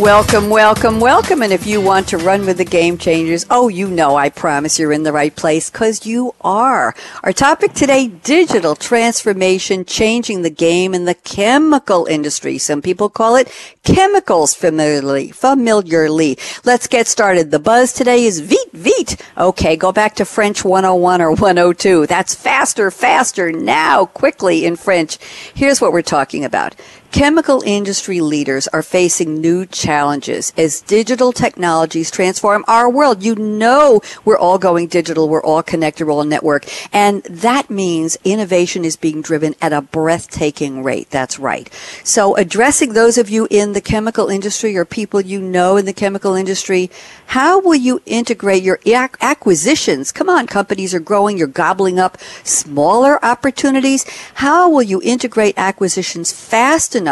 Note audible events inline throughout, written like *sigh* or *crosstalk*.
Welcome, welcome, welcome. And if you want to run with the game changers, oh, you know, I promise you're in the right place because you are. Our topic today, digital transformation, changing the game in the chemical industry. Some people call it chemicals familiarly, familiarly. Let's get started. The buzz today is vite, vite. Okay, go back to French 101 or 102. That's faster, faster, now, quickly in French. Here's what we're talking about. Chemical industry leaders are facing new challenges as digital technologies transform our world. You know, we're all going digital. We're all connected. We're all network. And that means innovation is being driven at a breathtaking rate. That's right. So addressing those of you in the chemical industry or people you know in the chemical industry, how will you integrate your acquisitions? Come on, companies are growing. You're gobbling up smaller opportunities. How will you integrate acquisitions fast enough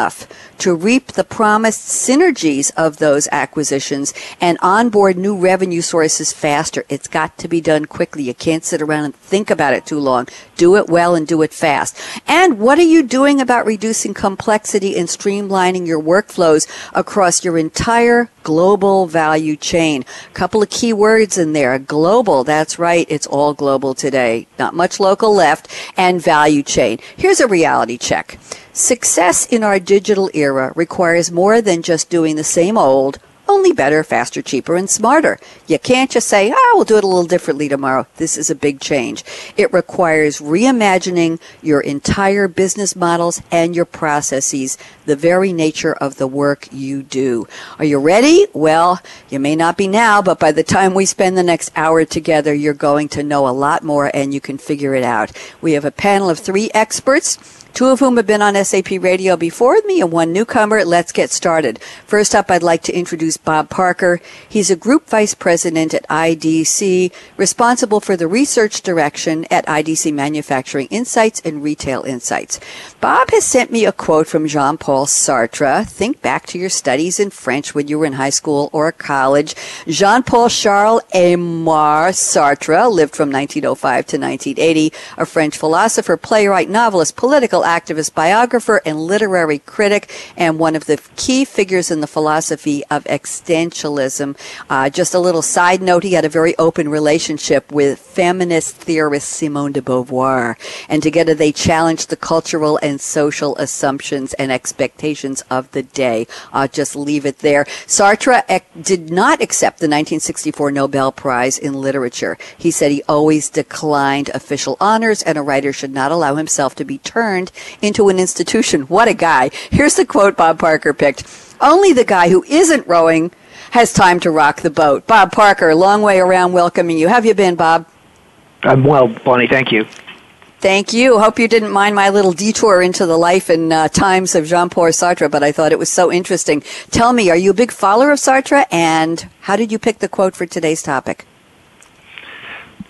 to reap the promised synergies of those acquisitions and onboard new revenue sources faster? It's got to be done quickly. You can't sit around and think about it too long. Do it well and do it fast. And what are you doing about reducing complexity and streamlining your workflows across your entire global value chain? A couple of key words in there. Global. That's right. It's all global today. Not much local left. And value chain. Here's a reality check. Success in our digital era requires more than just doing the same old, only better, faster, cheaper, and smarter. You can't just say, oh, we'll do it a little differently tomorrow. This is a big change. It requires reimagining your entire business models and your processes, the very nature of the work you do. Are you ready? Well, you may not be now, but by the time we spend the next hour together, you're going to know a lot more and you can figure it out. We have a panel of three experts two of whom have been on SAP Radio before me and one newcomer. Let's get started. First up, I'd like to introduce Bob Parker. He's a group vice president at IDC, responsible for the research direction at IDC Manufacturing Insights and Retail Insights. Bob has sent me a quote from Jean-Paul Sartre. Think back to your studies in French when you were in high school or college. Jean-Paul Charles Aimé Sartre lived from 1905 to 1980, a French philosopher, playwright, novelist, political activist, biographer, and literary critic, and one of the key figures in the philosophy of existentialism. Uh, just a little side note, he had a very open relationship with feminist theorist Simone de Beauvoir, and together they challenged the cultural and social assumptions and expectations of the day. I'll just leave it there. Sartre ec- did not accept the 1964 Nobel Prize in Literature. He said he always declined official honors, and a writer should not allow himself to be turned into an institution. What a guy. Here's the quote Bob Parker picked. Only the guy who isn't rowing has time to rock the boat. Bob Parker, long way around welcoming you. How have you been, Bob? I'm well, Bonnie. Thank you. Thank you. Hope you didn't mind my little detour into the life and uh, times of Jean-Paul Sartre, but I thought it was so interesting. Tell me, are you a big follower of Sartre, and how did you pick the quote for today's topic?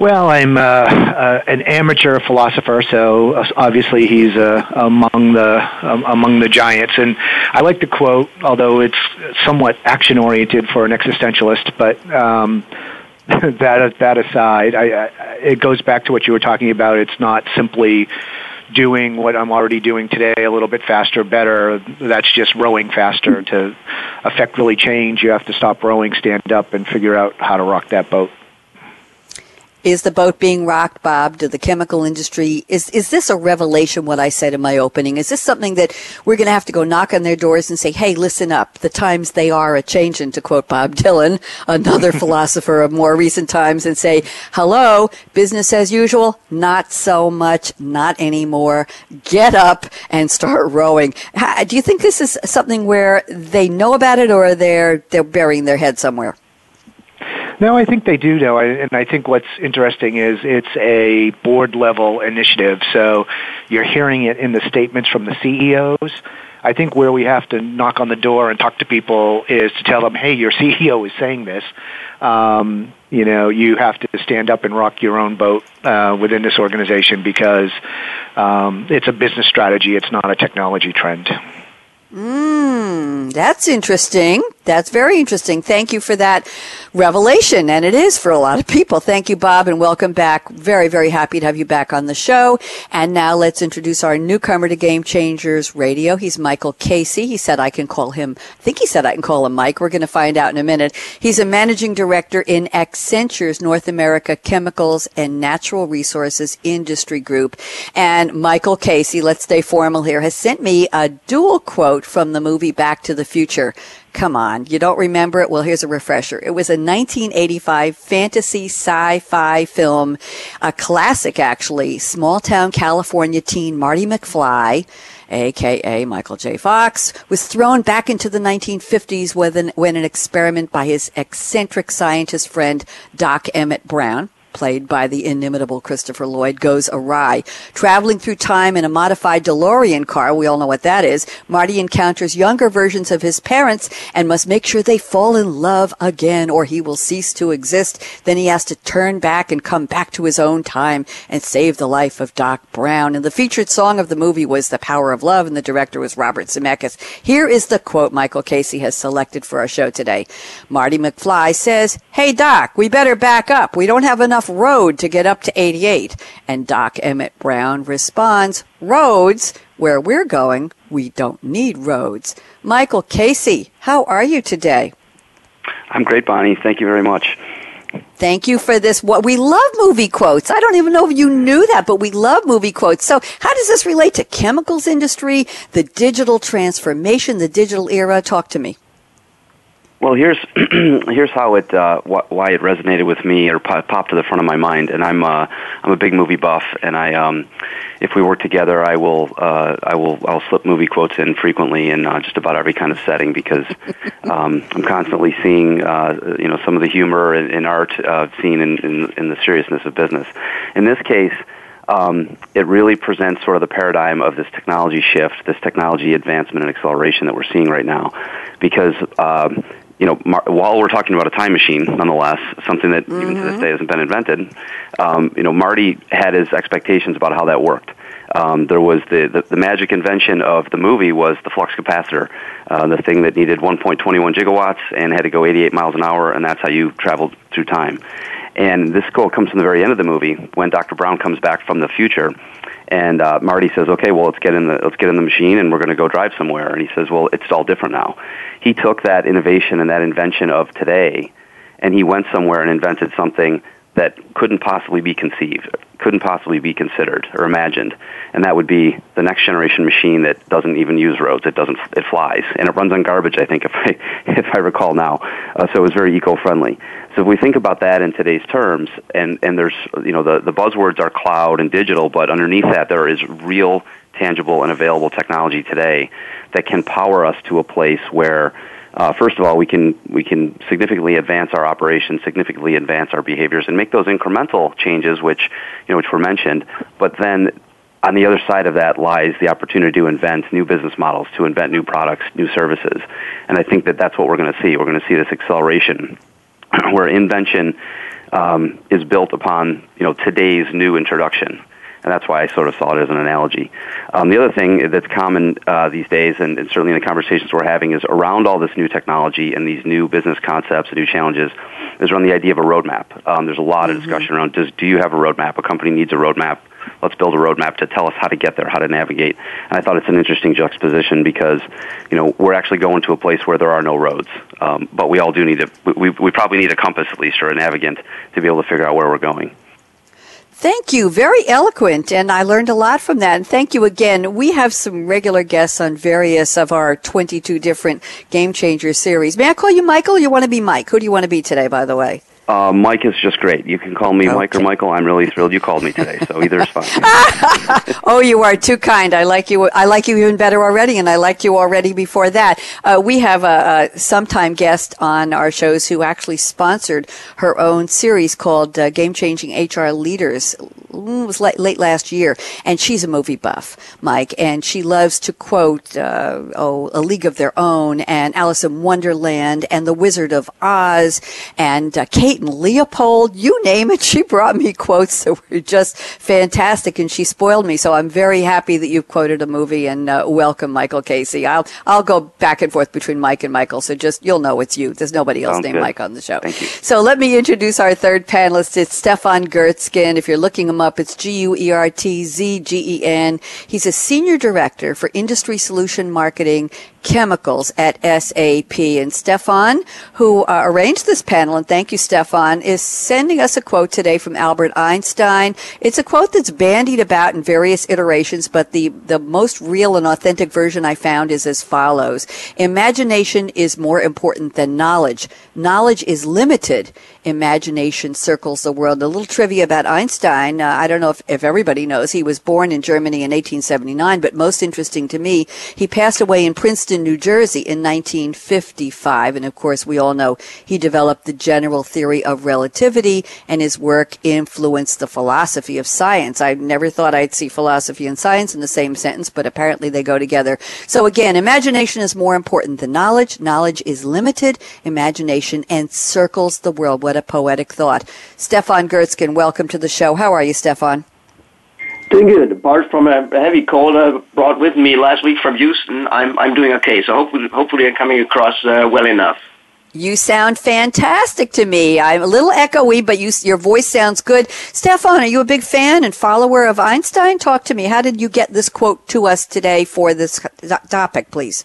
Well, I'm uh, uh, an amateur philosopher, so obviously he's uh, among the um, among the giants. And I like the quote, although it's somewhat action oriented for an existentialist. But um, *laughs* that that aside, I, I, it goes back to what you were talking about. It's not simply doing what I'm already doing today a little bit faster, better. That's just rowing faster. To affect really change, you have to stop rowing, stand up, and figure out how to rock that boat. Is the boat being rocked, Bob? To the chemical industry? Is is this a revelation? What I said in my opening is this something that we're going to have to go knock on their doors and say, "Hey, listen up. The times they are a changing." To quote Bob *laughs* Dylan, another *laughs* philosopher of more recent times, and say, "Hello, business as usual? Not so much. Not anymore. Get up and start rowing." Do you think this is something where they know about it, or they're they're burying their head somewhere? No, I think they do know, and I think what's interesting is it's a board level initiative. So you're hearing it in the statements from the CEOs. I think where we have to knock on the door and talk to people is to tell them, hey, your *laughs* CEO is saying this. Um, you know, you have to stand up and rock your own boat uh, within this organization because um, it's a business strategy. It's not a technology trend. Mmm, that's interesting. That's very interesting. Thank you for that revelation. And it is for a lot of people. Thank you, Bob, and welcome back. Very, very happy to have you back on the show. And now let's introduce our newcomer to Game Changers Radio. He's Michael Casey. He said I can call him, I think he said I can call him Mike. We're going to find out in a minute. He's a managing director in Accenture's North America Chemicals and Natural Resources Industry Group. And Michael Casey, let's stay formal here, has sent me a dual quote from the movie Back to the Future. Come on, you don't remember it? Well, here's a refresher. It was a 1985 fantasy sci-fi film, a classic actually. Small town California teen Marty McFly, aka Michael J. Fox, was thrown back into the 1950s when an, when an experiment by his eccentric scientist friend Doc Emmett Brown played by the inimitable Christopher Lloyd, goes awry. Traveling through time in a modified DeLorean car, we all know what that is, Marty encounters younger versions of his parents and must make sure they fall in love again or he will cease to exist. Then he has to turn back and come back to his own time and save the life of Doc Brown. And the featured song of the movie was The Power of Love and the director was Robert Zemeckis. Here is the quote Michael Casey has selected for our show today. Marty McFly says, Hey Doc, we better back up. We don't have enough enough road to get up to 88? And Doc Emmett Brown responds, roads? Where we're going, we don't need roads. Michael Casey, how are you today? I'm great, Bonnie. Thank you very much. Thank you for this. What we love movie quotes. I don't even know if you knew that, but we love movie quotes. So, how does this relate to chemicals industry, the digital transformation, the digital era? Talk to me. Well, here's *clears throat* here's how it uh, wh- why it resonated with me or popped to the front of my mind. And I'm uh, I'm a big movie buff, and I um, if we work together, I will uh, I will I'll slip movie quotes in frequently in uh, just about every kind of setting because *laughs* um, I'm constantly seeing uh, you know some of the humor in, in art uh, seen in, in in the seriousness of business. In this case um, it really presents sort of the paradigm of this technology shift, this technology advancement and acceleration that we're seeing right now. Because um, you know, Mar- while we're talking about a time machine, nonetheless, something that mm-hmm. even to this mm-hmm. day hasn't been invented, um, you know, Marty had his expectations about how that worked. Um, there was the, the, the magic invention of the movie was the flux capacitor, uh, the thing that needed 1.21 gigawatts and had to go 88 miles an hour, and that's how you traveled through time. And this quote comes from the very end of the movie when Dr. Brown comes back from the future and uh, Marty says, "Okay, well, let's get in the let's get in the machine, and we're going to go drive somewhere." And he says, "Well, it's all different now." He took that innovation and that invention of today, and he went somewhere and invented something that couldn't possibly be conceived, couldn't possibly be considered or imagined, and that would be the next generation machine that doesn't even use roads. It doesn't. It flies and it runs on garbage. I think if I *laughs* if I recall now, uh, so it was very eco-friendly. So if we think about that in today's terms, and and there's you know the the buzzwords are cloud and digital, but underneath that there is real, tangible, and available technology today that can power us to a place where uh, first of all, we can we can significantly advance our operations, significantly advance our behaviors, and make those incremental changes, which you know which were mentioned. But then, on the other side of that lies the opportunity to invent new business models, to invent new products, new services, and I think that that's what we're going to see. We're going to see this acceleration, *clears throat* where invention um, is built upon you know today's new introduction and that's why I sort of saw it as an analogy. Um, the other thing that's common uh, these days, and, and, certainly in the conversations we're having, is around all this new technology and these new business concepts and new challenges, is around the idea of a roadmap. Um, there's a lot of mm-hmm. discussion around does do you have a roadmap? A company needs a roadmap. Let's build a roadmap to tell us how to get there, how to navigate. And I thought it's an interesting juxtaposition because, you know, we're actually going to a place where there are no roads, um, but we all do need to. We, we probably need a compass at least or a navigant to be able to figure out where we're going. Thank you. Very eloquent, and I learned a lot from that. And thank you again. We have some regular guests on various of our 22 different Game Changer series. May I call you Michael? You want to be Mike? Who do you want to be today, by the way? Uh, Mike is just great. You can call me okay. Mike or Michael. I'm really thrilled you called me today. So either is fine. *laughs* oh, you are too kind. I like you. I like you even better already, and I liked you already before that. Uh, we have a, a, sometime guest on our shows who actually sponsored her own series called uh, Game Changing HR Leaders. Mm, it was late, late, last year, and she's a movie buff, Mike, and she loves to quote, uh, "Oh, A League of Their Own," and Alice in Wonderland, and The Wizard of Oz, and uh, Kate Leopold, you name it. *laughs* She brought me quotes that were just fantastic and she spoiled me. So I'm very happy that you quoted a movie and uh, welcome Michael Casey. I'll, I'll go back and forth between Mike and Michael. So just, you'll know it's you. There's nobody else Sounds named good. Mike on the show. Thank you. So let me introduce our third panelist. It's Stefan Guertzgen. If you're looking him up, it's G-U-E-R-T-Z-G-E-N. He's a senior director for industry solution marketing chemicals at SAP. And Stefan, who uh, arranged this panel, and thank you, Stefan, is sending us a quote today from Albert Einstein. It's a quote that's bandied about in various iterations, but the, the most real and authentic version I found is as follows. Imagination is more important than knowledge. Knowledge is limited. Imagination circles the world. A little trivia about Einstein. Uh, I don't know if, if everybody knows. He was born in Germany in 1879, but most interesting to me, he passed away in Princeton, New Jersey in 1955. And of course, we all know he developed the general theory of relativity and his work influenced the philosophy of science. I never thought I'd see philosophy and science in the same sentence, but apparently they go together. So again, imagination is more important than knowledge. Knowledge is limited. Imagination encircles the world. What a poetic thought. Stefan Guertzgen, welcome to the show. How are you, Stefan? Doing good. Apart from a heavy cold I brought with me last week from Houston, I'm I'm doing okay. So hopefully, hopefully I'm coming across uh, well enough. You sound fantastic to me. I'm a little echoey, but you, your voice sounds good. Stefan, are you a big fan and follower of Einstein? Talk to me. How did you get this quote to us today for this topic, please?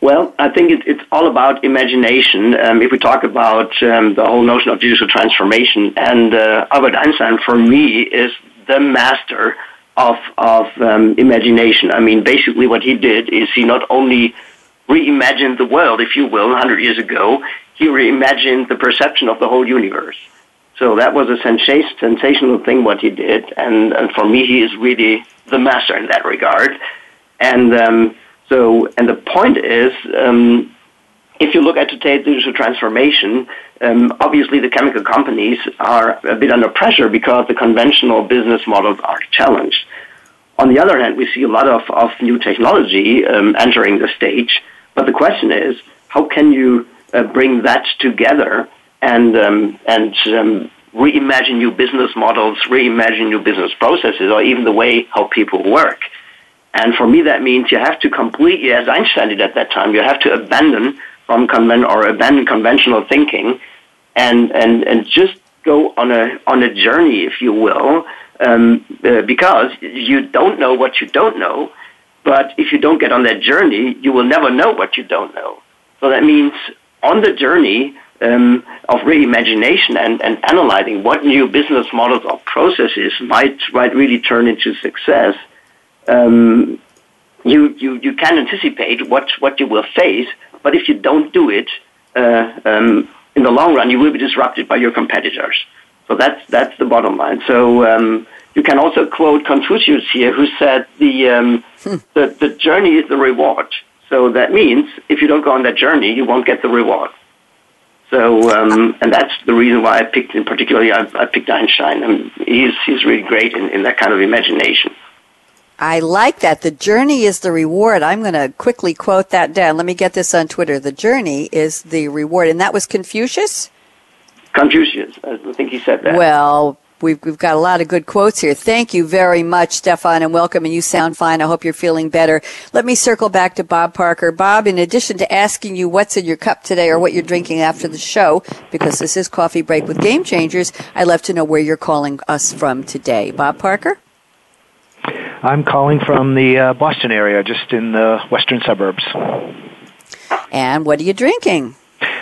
Well, I think it, it's all about imagination. Um, if we talk about um, the whole notion of digital transformation, and uh, Albert Einstein, for me, is the master of of um, imagination. I mean, basically, what he did is he not only reimagined the world, if you will, 100 years ago, he reimagined the perception of the whole universe. So that was a sensational thing what he did, and, and for me, he is really the master in that regard. And um, so, and the point is, um, if you look at today's digital transformation, um, obviously the chemical companies are a bit under pressure because the conventional business models are challenged. On the other hand, we see a lot of, of new technology um, entering the stage, but the question is, how can you uh, bring that together and um, and um, reimagine new business models, reimagine new business processes, or even the way how people work? And for me, that means you have to completely, as Einstein did at that time, you have to abandon from conven- or abandon conventional thinking, and and and just go on a on a journey, if you will, um, uh, because you don't know what you don't know. But if you don't get on that journey, you will never know what you don't know. So that means on the journey um, of reimagination and, and analyzing what new business models or processes might might really turn into success um, you, you, you can anticipate what, what you will face, but if you don't do it, uh, um, in the long run, you will be disrupted by your competitors. So that's, that's the bottom line. So um, you can also quote Confucius here, who said the, um, hmm. the, the journey is the reward. So that means if you don't go on that journey, you won't get the reward. So, um, and that's the reason why I picked, in particularly, I, I picked Einstein. I mean, he's, he's really great in, in that kind of imagination. I like that. The journey is the reward. I'm going to quickly quote that down. Let me get this on Twitter. The journey is the reward. And that was Confucius? Confucius. I think he said that. Well, we've, we've got a lot of good quotes here. Thank you very much, Stefan, and welcome. And you sound fine. I hope you're feeling better. Let me circle back to Bob Parker. Bob, in addition to asking you what's in your cup today or what you're drinking after the show, because this is Coffee Break with Game Changers, I'd love to know where you're calling us from today. Bob Parker? I'm calling from the uh, Boston area, just in the western suburbs. And what are you drinking?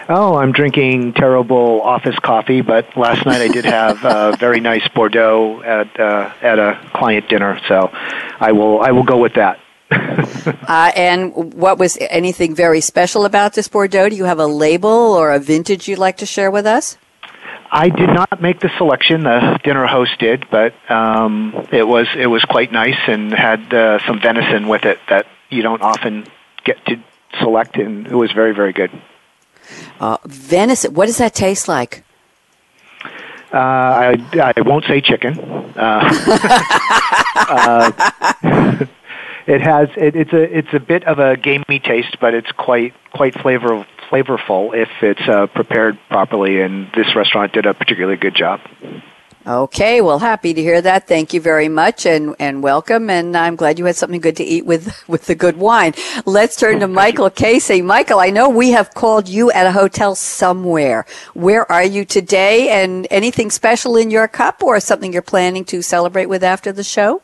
Oh, I'm drinking terrible office coffee, but last night I did have a *laughs* very nice Bordeaux at uh, at a client dinner, so I will I will go with that. *laughs* uh, and what was anything very special about this Bordeaux? Do you have a label or a vintage you'd like to share with us? I did not make the selection. The dinner host did, but um, it was it was quite nice and had uh, some venison with it that you don't often get to select, and it was very very good. Uh, venison. What does that taste like? Uh, I, I won't say chicken. Uh, *laughs* uh, *laughs* it has it, it's a it's a bit of a gamey taste, but it's quite quite flavor flavorful if it's uh, prepared properly. And this restaurant did a particularly good job. Okay, well, happy to hear that. Thank you very much, and and welcome. And I'm glad you had something good to eat with *laughs* with the good wine. Let's turn to *laughs* Michael Casey. Michael, I know we have called you at a hotel somewhere. Where are you today? And anything special in your cup, or something you're planning to celebrate with after the show?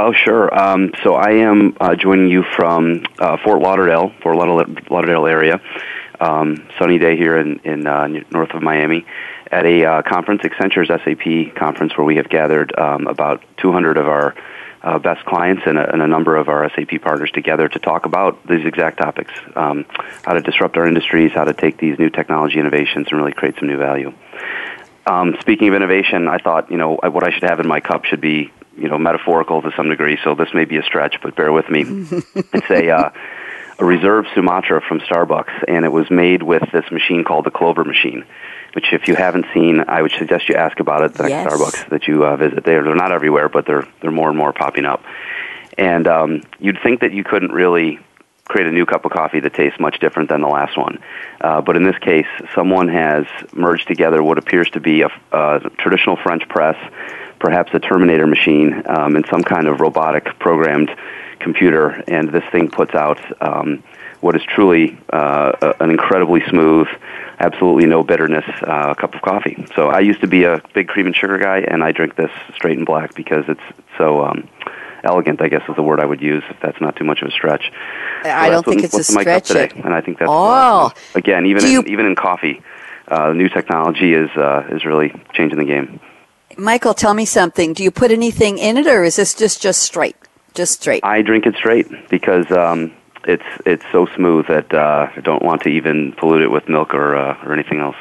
Oh, sure. Um, so I am uh, joining you from uh, Fort Lauderdale, Fort Lauderdale area. Um, sunny day here in, in uh, north of Miami at a uh, conference, Accenture's SAP conference, where we have gathered um, about 200 of our uh, best clients and a, and a, number of our SAP partners together to talk about these exact topics um, how to disrupt our industries, how to take these new technology innovations and really create some new value. Um, speaking of innovation, I thought, you know, what I should have in my cup should be, you know, metaphorical to some degree, so this may be a stretch, but bear with me. *laughs* it's a, uh, a reserve Sumatra from Starbucks, and it was made with this machine called the Clover machine which if you haven't seen, I would suggest you ask about it the next yes. Starbucks that you uh, visit. They're, they're not everywhere, but they're, they're more and more popping up. And um, you'd think that you couldn't really create a new cup of coffee that tastes much different than the last one. Uh, but in this case, someone has merged together what appears to be a, a traditional French press, perhaps a Terminator machine, um, and some kind of robotic programmed computer, and this thing puts out um, what is truly uh, an incredibly smooth, absolutely no bitterness uh, cup of coffee. So I used to be a big cream and sugar guy, and I drink this straight and black because it's so um, elegant. I guess is the word I would use if that's not too much of a stretch. So I don't think it's a stretch. Today, and I think that's oh. Uh, again even in, even in coffee, uh, new technology is uh, is really changing the game. Michael, tell me something. Do you put anything in it, or is this just just straight? Just straight. I drink it straight because um, it's it's so smooth that uh, I don't want to even pollute it with milk or uh, or anything else.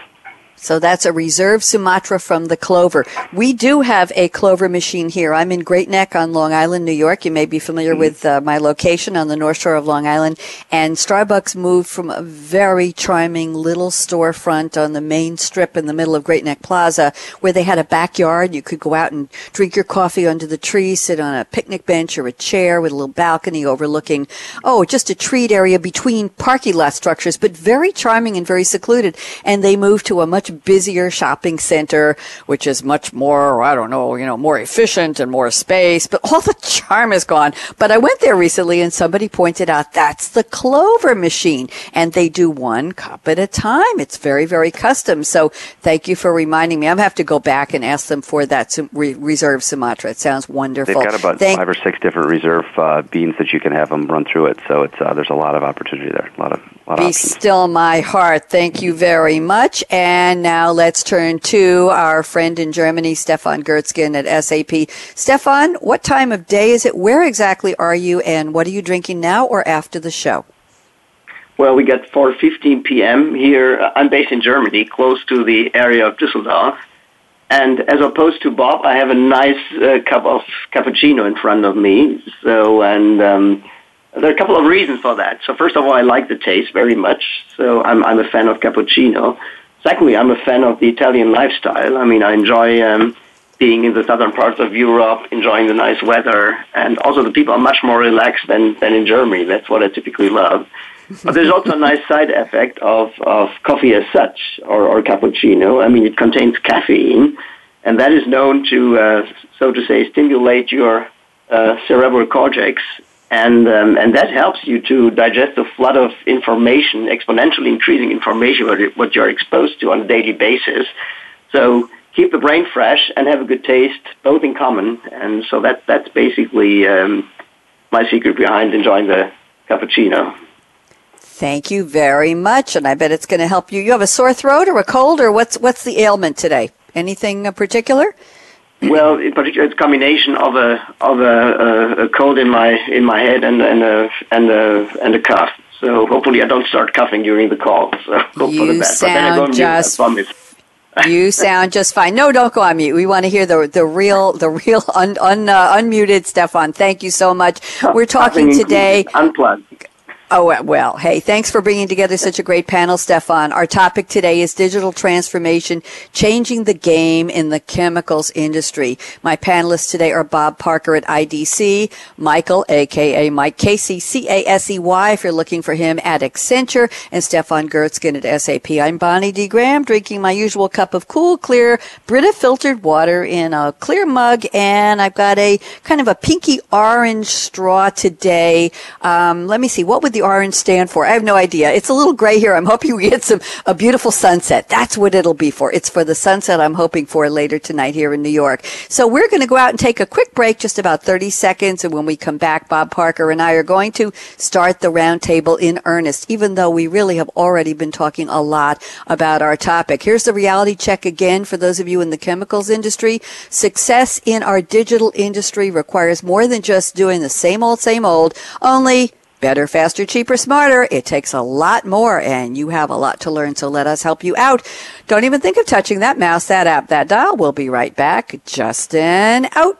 So that's a reserve Sumatra from the Clover. We do have a Clover machine here. I'm in Great Neck on Long Island, New York. You may be familiar mm-hmm. with uh, my location on the North Shore of Long Island. And Starbucks moved from a very charming little storefront on the main strip in the middle of Great Neck Plaza where they had a backyard. You could go out and drink your coffee under the tree, sit on a picnic bench or a chair with a little balcony overlooking, oh, just a treat area between parking lot structures, but very charming and very secluded. And they moved to a much much busier shopping center, which is much more, I don't know, you know, more efficient and more space, but all the *laughs* charm is gone. But I went there recently and somebody pointed out that's the Clover machine and they do one cup at a time. It's very, very custom. So thank you for reminding me. I'm have to go back and ask them for that reserve Sumatra. It sounds wonderful. They've got about thank- five or six different reserve uh, beans that you can have them run through it. So it's, uh, there's a lot of opportunity there. A lot of, Be options. still my heart. Thank you very much. And now let's turn to our friend in Germany, Stefan Guertzgen at SAP. Stefan, what time of day is it? Where exactly are you and what are you drinking now or after the show? Well, we got 4:15 p.m. here. I'm based in Germany, close to the area of Düsseldorf. And as opposed to Bob, I have a nice uh, cup of cappuccino in front of me. So, and um, there are a couple of reasons for that. So, first of all, I like the taste very much. So, I'm I'm a fan of cappuccino. Secondly, I'm a fan of the Italian lifestyle. I mean, I enjoy um, being in the southern parts of Europe, enjoying the nice weather, and also the people are much more relaxed than, than in Germany. That's what I typically love. but there's also a nice side effect of, of coffee as such, or, or cappuccino. I mean, it contains caffeine, and that is known to, uh, so to say, stimulate your uh, cerebral cortex and um, and that helps you to digest the flood of information, exponentially increasing information what you're exposed to on a daily basis. So keep the brain fresh and have a good taste, both in common. And so that that's basically um, my secret behind enjoying the cappuccino. Thank you very much, and I bet it's going to help you. You have a sore throat or a cold, or what's what's the ailment today? Anything in particular? Well, in particular, it's a combination of a of a, a, cold in my in my head and and a and a and a cough. So hopefully, I don't start coughing during the call. So *laughs* hope you for the best. sound just. *laughs* you sound just fine. No, don't go on mute. We want to hear the the real the real un, un uh, unmuted Stefan. Thank you so much. We're talking today. Unplugged. Oh, well, hey, thanks for bringing together such a great panel, Stefan. Our topic today is digital transformation, changing the game in the chemicals industry. My panelists today are Bob Parker at IDC, Michael, aka Mike Casey, C-A-S-E-Y, if you're looking for him at Accenture, and Stefan Guertzgen at SAP. I'm Bonnie D. Graham, drinking my usual cup of cool, clear, Brita filtered water in a clear mug, and I've got a kind of a pinky orange straw today. Um, let me see, what would the orange stand for? I have no idea. It's a little gray here. I'm hoping we get some a beautiful sunset. That's what it'll be for. It's for the sunset I'm hoping for later tonight here in New York. So we're going to go out and take a quick break, just about 30 seconds, and when we come back, Bob Parker and I are going to start the roundtable in earnest, even though we really have already been talking a lot about our topic. Here's the reality check again for those of you in the chemicals industry. Success in our digital industry requires more than just doing the same old, same old, only Better, faster, cheaper, smarter. It takes a lot more and you have a lot to learn. So let us help you out. Don't even think of touching that mouse, that app, that dial. We'll be right back. Justin out.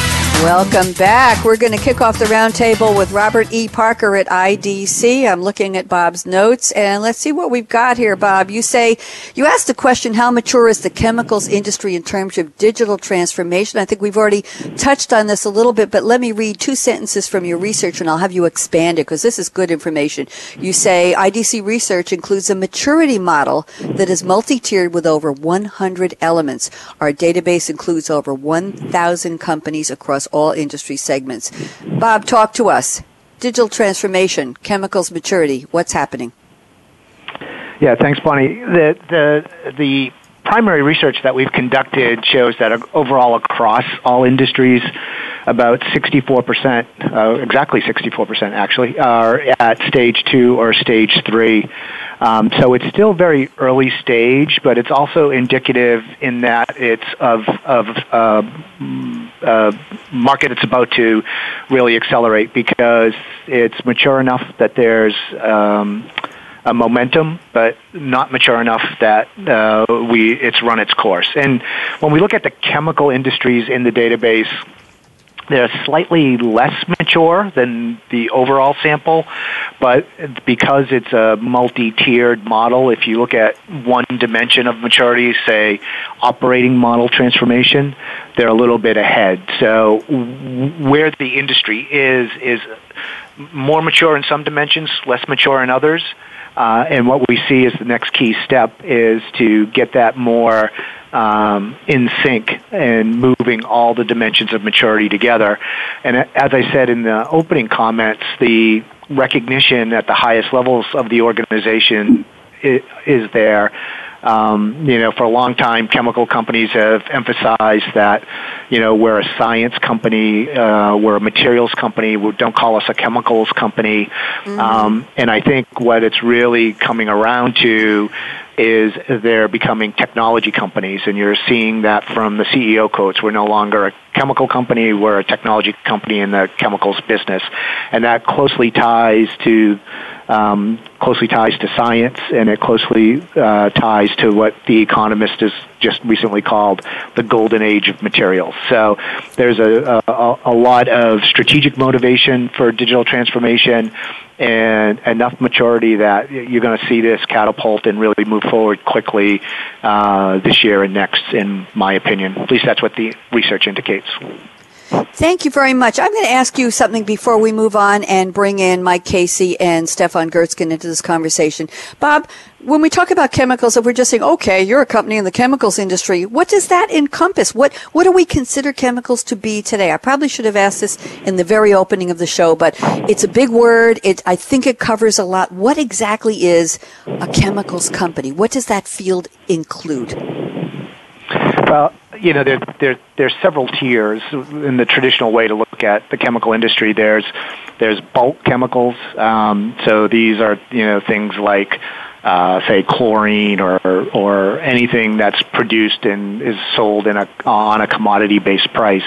Welcome back. We're going to kick off the roundtable with Robert E. Parker at IDC. I'm looking at Bob's notes and let's see what we've got here, Bob. You say, you asked the question, how mature is the chemicals industry in terms of digital transformation? I think we've already touched on this a little bit, but let me read two sentences from your research and I'll have you expand it because this is good information. You say IDC research includes a maturity model that is multi-tiered with over 100 elements. Our database includes over 1,000 companies across all industry segments. Bob, talk to us. Digital transformation, chemicals maturity, what's happening? Yeah, thanks, Bonnie. The, the, the primary research that we've conducted shows that overall across all industries, about 64%, uh, exactly 64% actually, are at stage two or stage three. Um, so it's still very early stage, but it's also indicative in that it's of, of uh, uh, market that's about to really accelerate because it's mature enough that there's um, a momentum, but not mature enough that uh, we it's run its course. And when we look at the chemical industries in the database, they're slightly less mature than the overall sample, but because it's a multi-tiered model, if you look at one dimension of maturity, say operating model transformation, they're a little bit ahead. So where the industry is is more mature in some dimensions, less mature in others Uh, and what we see as the next key step is to get that more um, in sync and moving all the dimensions of maturity together. And as I said in the opening comments, the recognition at the highest levels of the organization is there um, you know, for a long time, chemical companies have emphasized that, you know, we're a science company, uh, we're a materials company. We don't call us a chemicals company. Mm-hmm. Um, and I think what it's really coming around to is they're becoming technology companies, and you're seeing that from the CEO quotes. We're no longer a chemical company; we're a technology company in the chemicals business, and that closely ties to um, closely ties to science, and it closely uh, ties to what the Economist has just recently called the golden age of materials. So there's a, a, a lot of strategic motivation for digital transformation and enough maturity that you're going to see this catapult and really move forward quickly uh, this year and next, in my opinion. At least that's what the research indicates. Thank you very much. I'm going to ask you something before we move on and bring in Mike Casey and Stefan Guertzgen into this conversation. Bob, when we talk about chemicals, if we're just saying, okay, you're a company in the chemicals industry, what does that encompass? What, what do we consider chemicals to be today? I probably should have asked this in the very opening of the show, but it's a big word. It, I think it covers a lot. What exactly is a chemicals company? What does that field include? Well, you know, there, there, there's several tiers in the traditional way to look at the chemical industry. There's, there's bulk chemicals. Um, so these are, you know, things like, uh, say chlorine or or anything that's produced and is sold in a on a commodity based price.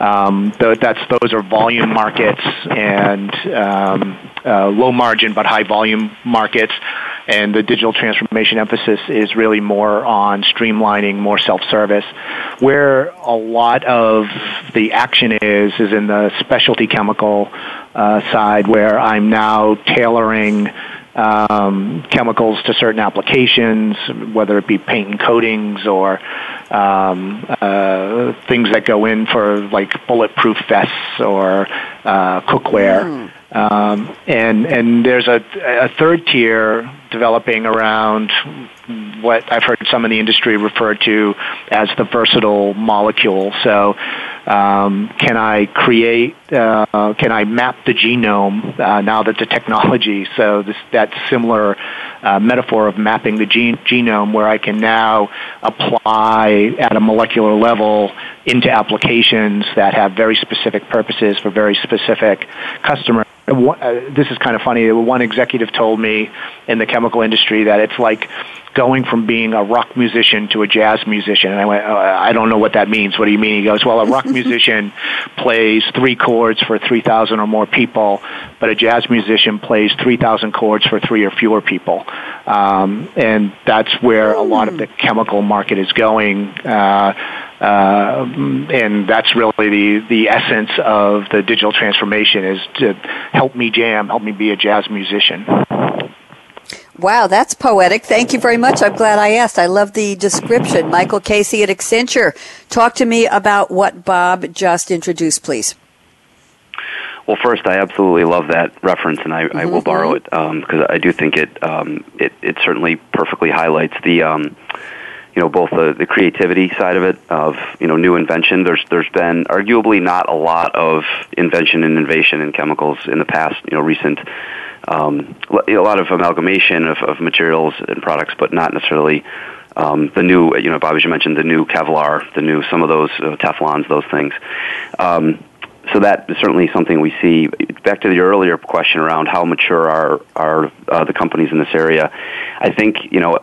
Um, that's those are volume markets and um, uh, low margin but high volume markets and the digital transformation emphasis is really more on streamlining, more self-service. Where a lot of the action is is in the specialty chemical uh, side, where I'm now tailoring um, chemicals to certain applications, whether it be paint and coatings or um, uh, things that go in for like bulletproof vests or uh, cookware. Mm. Um, and and there's a, a third tier developing around what I've heard some in the industry refer to as the versatile molecule. So, um, can I create? Uh, can I map the genome uh, now that the technology? So this that similar uh, metaphor of mapping the genome, where I can now apply at a molecular level into applications that have very specific purposes for very specific customers. Uh, this is kind of funny. One executive told me in the chemical industry that it's like going from being a rock musician to a jazz musician. And I went, oh, I don't know what that means. What do you mean? He goes, well, a rock *laughs* musician plays three chords for 3,000 or more people, but a jazz musician plays 3,000 chords for three or fewer people. Um, and that's where a lot of the chemical market is going. Uh, uh, and that's really the, the essence of the digital transformation is to help me jam, help me be a jazz musician. Wow, that's poetic. Thank you very much. I'm glad I asked. I love the description. Michael Casey at Accenture. Talk to me about what Bob just introduced, please. Well, first, I absolutely love that reference, and I, mm-hmm. I will borrow it because um, I do think it, um, it it certainly perfectly highlights the um, you know both the, the creativity side of it of you know new invention. There's there's been arguably not a lot of invention and innovation in chemicals in the past you know recent um, a lot of amalgamation of, of materials and products but not necessarily um, the new you know Bob as you mentioned the new Kevlar the new some of those uh, Teflons those things. Um, so that is certainly something we see. Back to the earlier question around how mature are are uh, the companies in this area, I think you know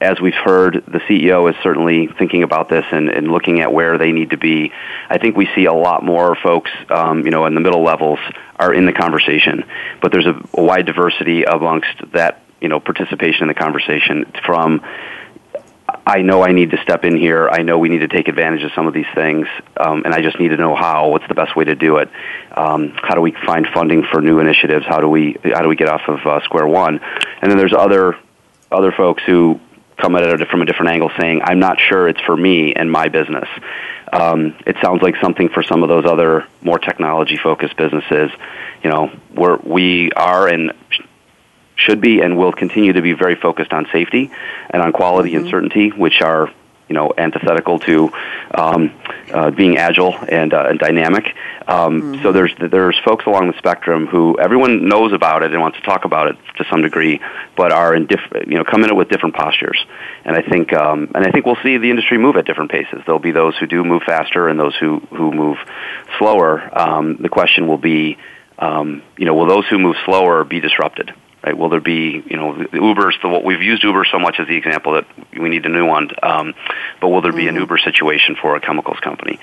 as we've heard, the CEO is certainly thinking about this and, and looking at where they need to be. I think we see a lot more folks, um, you know, in the middle levels are in the conversation, but there's a, a wide diversity amongst that you know participation in the conversation from I know I need to step in here. I know we need to take advantage of some of these things, um, and I just need to know how. What's the best way to do it? Um, how do we find funding for new initiatives? How do we how do we get off of uh, square one? And then there's other other folks who come at it from a different angle, saying, "I'm not sure it's for me and my business." Um, it sounds like something for some of those other more technology focused businesses. You know, where we are and should be and will continue to be very focused on safety and on quality mm-hmm. and certainty, which are you know antithetical to um, uh, being agile and, uh, and dynamic. Um, mm-hmm. So there's there's folks along the spectrum who everyone knows about it and wants to talk about it to some degree, but are in diff- you know come in it with different postures. And I think um, and I think we'll see the industry move at different paces. There'll be those who do move faster and those who who move slower. Um, the question will be, um, you know, will those who move slower be disrupted? Right? Will there be, you know, the Uber's the what we've used Uber so much as the example that we need a new one. Um, but will there be mm-hmm. an Uber situation for a chemicals company?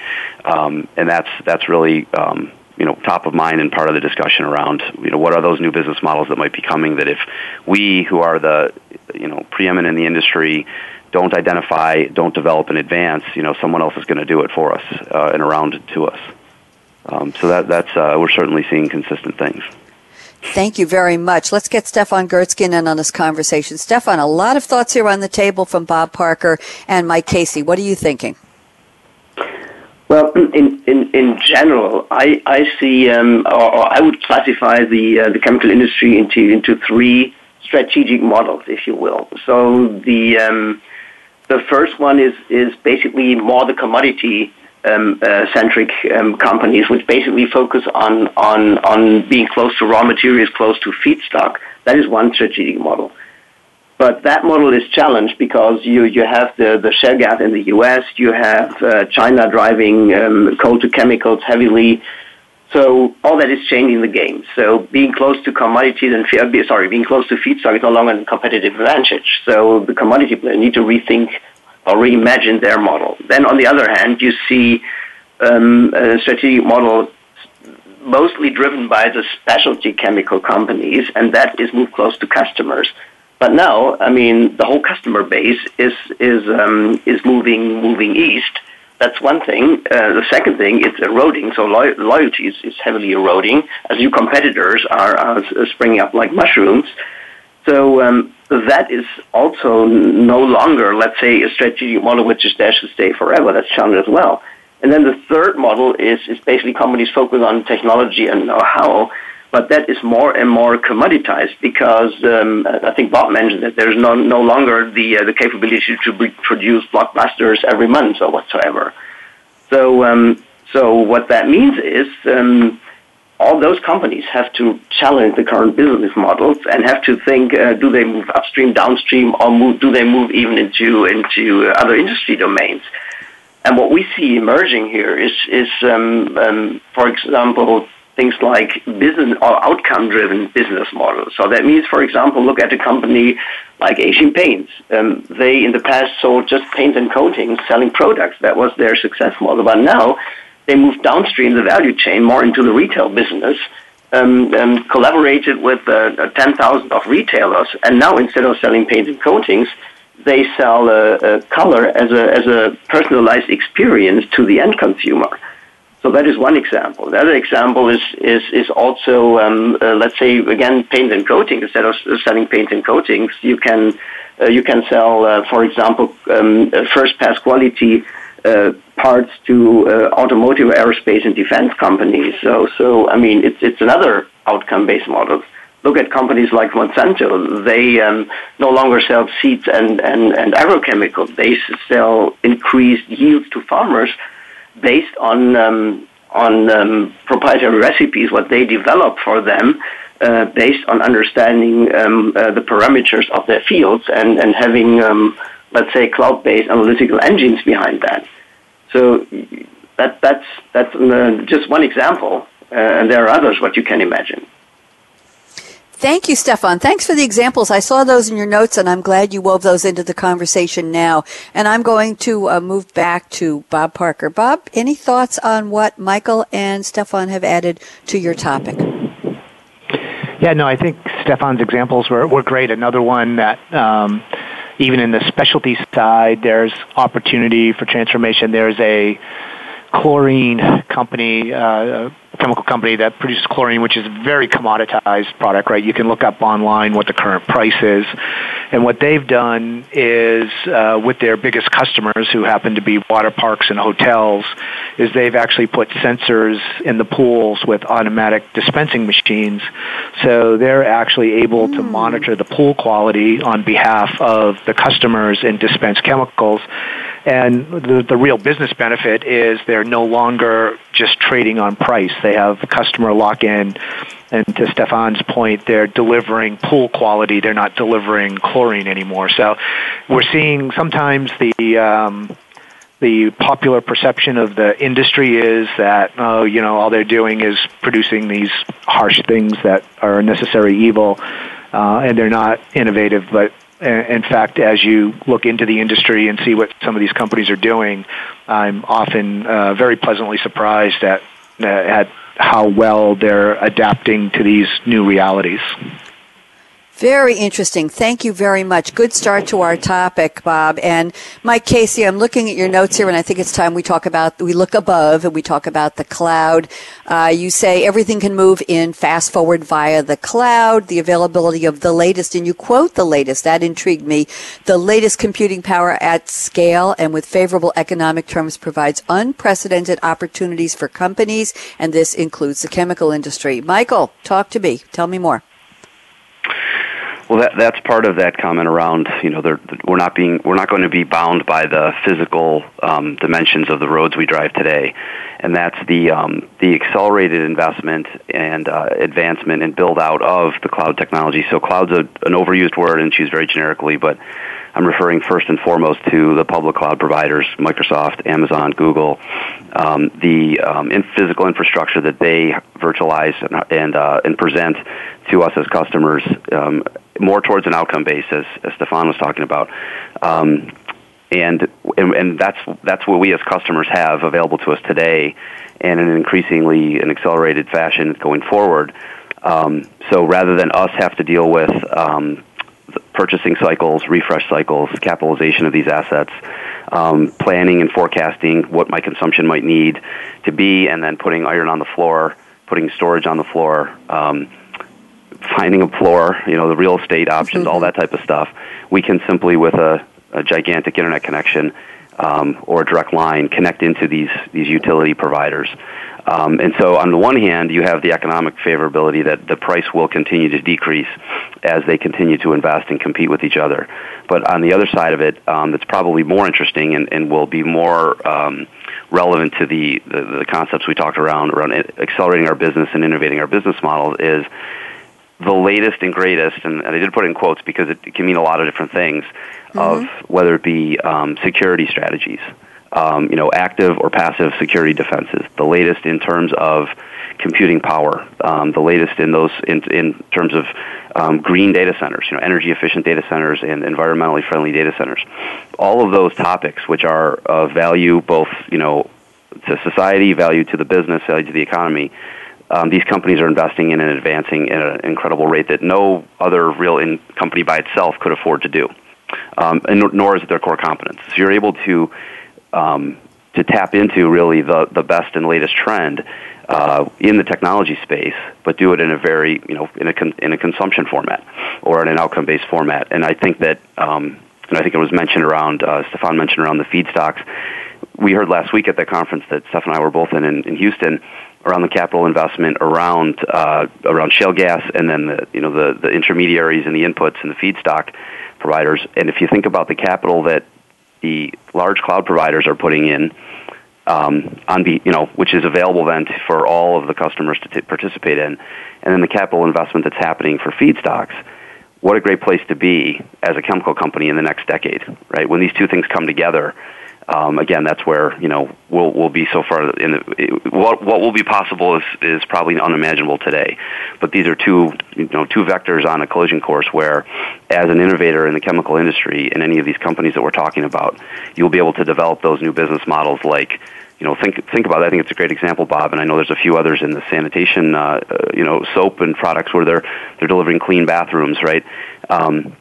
Um, and that's that's really um, you know top of mind and part of the discussion around you know what are those new business models that might be coming that if we who are the you know preeminent in the industry don't identify, don't develop in advance, you know, someone else is going to do it for us uh, and around it to us. Um, so that that's uh, we're certainly seeing consistent things. Thank you very much. Let's get Stefan Guertzgen in on this conversation. Stefan, a lot of thoughts here on the table from Bob Parker and Mike Casey. What are you thinking? Well, in, in, in general, I, I see, um, or, or, I would classify the, uh, the chemical industry into, into three strategic models, if you will. So the, um, the first one is, is basically more the commodity um, uh, centric um, companies, which basically focus on, on, on being close to raw materials, close to feedstock. That is one strategic model. But that model is challenged because you, you have the, the shale gas in the U.S., you have uh, China driving um, coal to chemicals heavily. So all that is changing the game. So being close to commodities and sorry, being close to feedstock is no longer a competitive advantage. So the commodity players need to rethink or reimagine their model. Then on the other hand, you see um, a strategic model mostly driven by the specialty chemical companies, and that is move close to customers. But now, I mean, the whole customer base is is um, is moving moving east. That's one thing. Uh, the second thing, it's eroding. So lo- loyalty is, is heavily eroding as new competitors are, are springing up like mushrooms. So um, that is also no longer, let's say, a strategic model which is there to stay forever. That's challenged as well. And then the third model is, is basically companies focus on technology and know-how, but that is more and more commoditized because um, I think Bob mentioned that there's no, no longer the, uh, the capability to produce blockbusters every month or whatsoever. So, um, so what that means is um, all those companies have to challenge the current business models and have to think: uh, do they move upstream, downstream, or move, do they move even into into other industry domains? And what we see emerging here is is, um, um, for example, things like business or outcome-driven business models. So that means, for example, look at a company like Asian Paints. Um, they in the past sold just paints and coatings, selling products. That was their success model. But now they moved downstream the value chain more into the retail business, um, um, collaborated with uh, 10,000 of retailers, and now instead of selling paint and coatings, they sell uh, uh, color as a, as a personalized experience to the end consumer. So that is one example. The other example is is is also um, uh, let's say again paint and coating. Instead of selling paint and coatings, you can uh, you can sell, uh, for example, um, first pass quality uh, parts to uh, automotive, aerospace, and defense companies. So, so I mean, it's it's another outcome-based model. Look at companies like Monsanto. They um, no longer sell seeds and, and, and agrochemicals. They sell increased yields to farmers based on um, on um, proprietary recipes, what they develop for them, uh, based on understanding um, uh, the parameters of their fields and, and having um, let's say, cloud-based analytical engines behind that. So that, that's, that's uh, just one example, uh, and there are others, what you can imagine. Thank you, Stefan. Thanks for the examples. I saw those in your notes, and I'm glad you wove those into the conversation now. And I'm going to uh, move back to Bob Parker. Bob, any thoughts on what Michael and Stefan have added to your topic? Yeah, no, I think Stefan's examples were, were great. Another one that um, even in the specialty side, there's opportunity for transformation. There's a chlorine company, uh, chemical company that produces chlorine, which is a very commoditized product, right? You can look up online what the current price is. And what they've done is, uh, with their biggest customers, who happen to be water parks and hotels, is they've actually put sensors in the pools with automatic dispensing machines. So they're actually able mm. to monitor the pool quality on behalf of the customers and dispense chemicals. And the, the real business benefit is they're no longer just trading on price. They have customer lock in. And to Stefan's point, they're delivering pool quality. They're not delivering chlorine anymore. So we're seeing sometimes the, um, the popular perception of the industry is that oh you know all they're doing is producing these harsh things that are a necessary evil uh, and they're not innovative but in fact, as you look into the industry and see what some of these companies are doing, I'm often uh, very pleasantly surprised at at how well they're adapting to these new realities. Very interesting. Thank you very much. Good start to our topic, Bob. And Mike Casey, I'm looking at your notes here, and I think it's time we talk about, we look above and we talk about the cloud. Uh, you say everything can move in fast forward via the cloud, the availability of the latest, and you quote the latest. That intrigued me. The latest computing power at scale and with favorable economic terms provides unprecedented opportunities for companies, and this includes the chemical industry. Michael, talk to me. Tell me more. Well, that, that's part of that comment around you know we're not being we're not going to be bound by the physical um, dimensions of the roads we drive today, and that's the um, the accelerated investment and uh, advancement and build out of the cloud technology. So cloud's a, an overused word and used very generically, but I'm referring first and foremost to the public cloud providers, Microsoft, Amazon, Google, um, the um, in physical infrastructure that they virtualize and and, uh, and present to us as customers um, more towards an outcome base, as, as Stefan was talking about. Um, and, and and that's that's what we as customers have available to us today, and in an increasingly an accelerated fashion going forward. Um, so rather than us have to deal with um, purchasing cycles, refresh cycles, capitalization of these assets, um, planning and forecasting what my consumption might need to be, and then putting iron on the floor, putting storage on the floor, um, finding a floor, you know, the real estate options, mm-hmm. all that type of stuff, we can simply with a, a gigantic internet connection um, or a direct line connect into these these utility providers. Um, and so, on the one hand, you have the economic favorability that the price will continue to decrease as they continue to invest and compete with each other. But on the other side of it, um, that's probably more interesting and, and will be more um, relevant to the, the, the concepts we talked around around accelerating our business and innovating our business models is the latest and greatest, and, and I did put in quotes because it, it, can mean a lot of different things, mm-hmm. of whether it be um, security strategies, um, you know, active or passive security defenses, the latest in terms of computing power, um, the latest in those in, in terms of um, green data centers, you know, energy efficient data centers and environmentally friendly data centers. All of those topics, which are of value both, you know, to society, value to the business, value to the economy, um, these companies are investing in and advancing at an incredible rate that no other real in company by itself could afford to do, um, and nor is it their core competence. So you're able to um, to tap into really the the best and latest trend uh, in the technology space, but do it in a very you know in a con- in a consumption format or in an outcome based format. And I think that um, and I think it was mentioned around uh, Stefan mentioned around the feedstocks. We heard last week at the conference that Steph and I were both in in, in Houston around the capital investment around uh, around shale gas and then the you know the the intermediaries and the inputs and the feedstock providers. And if you think about the capital that the large cloud providers are putting in um, on the you know which is available then to, for all of the customers to t- participate in, and then the capital investment that's happening for feedstocks. What a great place to be as a chemical company in the next decade, right? When these two things come together, um, again, that's where you know we'll we'll be so far in the what what will be possible is is probably unimaginable today. But these are two you know two vectors on a collision course where, as an innovator in the chemical industry in any of these companies that we're talking about, you'll be able to develop those new business models like you know, think think about it. I think it's a great example, Bob, and I know there's a few others in the sanitation, uh, uh, you know, soap and products where they're they're delivering clean bathrooms, right? Um,